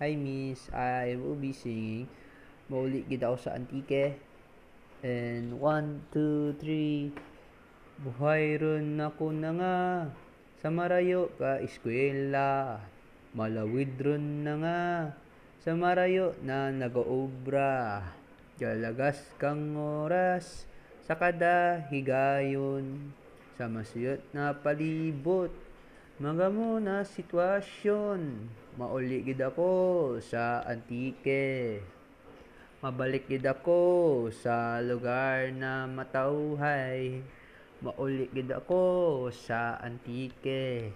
Hi Miss, I will be singing Mauli gid ako sa Antique. And one, two, three. Buhay ron ako na nga sa marayo ka eskwela. Malawid ron na nga sa marayo na nagaobra. Galagas kang oras sa kada higayon sa masuyot na palibot mga mo na sitwasyon. Mauli gid ako sa antike. Mabalik gid ako sa lugar na matauhay. Mauli gid ako sa antike.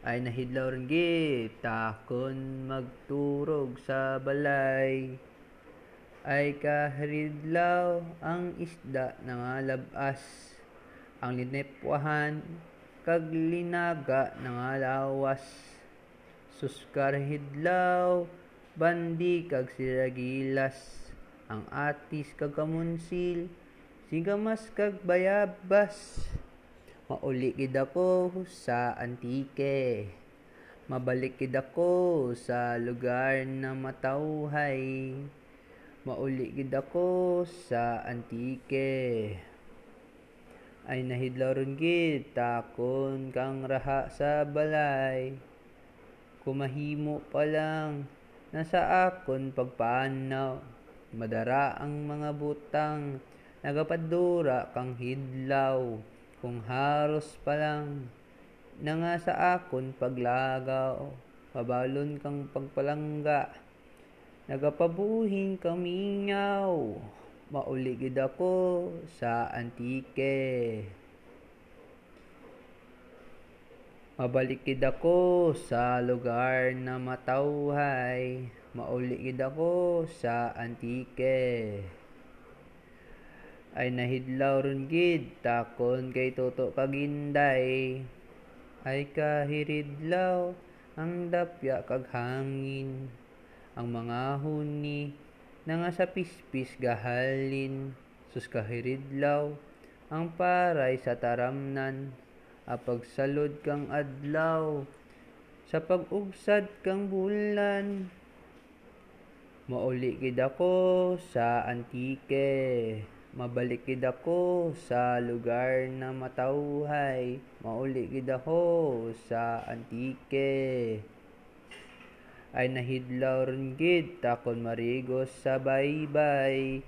Ay nahidlaw rin gid takon magturog sa balay. Ay kaharidlaw ang isda na nga labas ang linepwahan kag linaga na nga lawas suskar hidlaw bandi kag siragilas. Ang atis kag kamunsil sigamas kag bayabas. Mauli gid ako sa antike. Mabalik gid ako sa lugar na matauhay mauli gid ako sa antike ay nahidlaw ron gid kang raha sa balay. Kumahimo pa lang nasa akon pagpanaw madara ang mga butang nagapadura kang hidlaw. Kung haros pa lang na nga sa akon paglagaw. Pabalon kang pagpalangga nagapabuhing kamingaw mauli gid ako sa antike. Mabalik gid ako sa lugar na matauhay mauli gid ako sa antike. Ay nahidlaw ron gid takon kay toto kaginday. Ay kahiridlaw ang dapya kag hangin. Ang mga huni nga sa pispis gahalin sus kahiridlaw ang paray sa taramnan. Apag salod kang adlaw sa pag-ugsad kang bulan. Mauli gid ako sa antike mabalik gid ako sa lugar na matauhay. Mauli gid ako sa antike ay nahidlaw ron gid takon marigos sa baybay.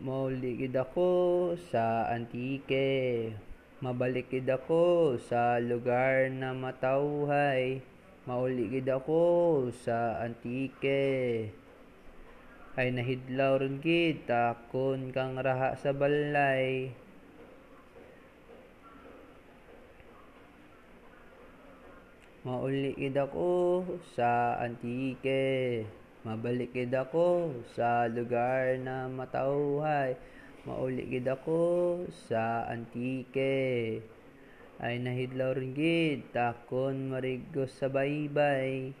Mauli gid ako sa antike mabalik gid ako sa lugar na matauhay mauli gid ako sa antike ay nahidlaw ron gid takon kang raha sa balay mauli gid ako sa antike. Mabalik gid ako sa lugar na matauhay. Mauli gid ako sa antike. Ay nahidlaw rin gid takon marigos sa baybay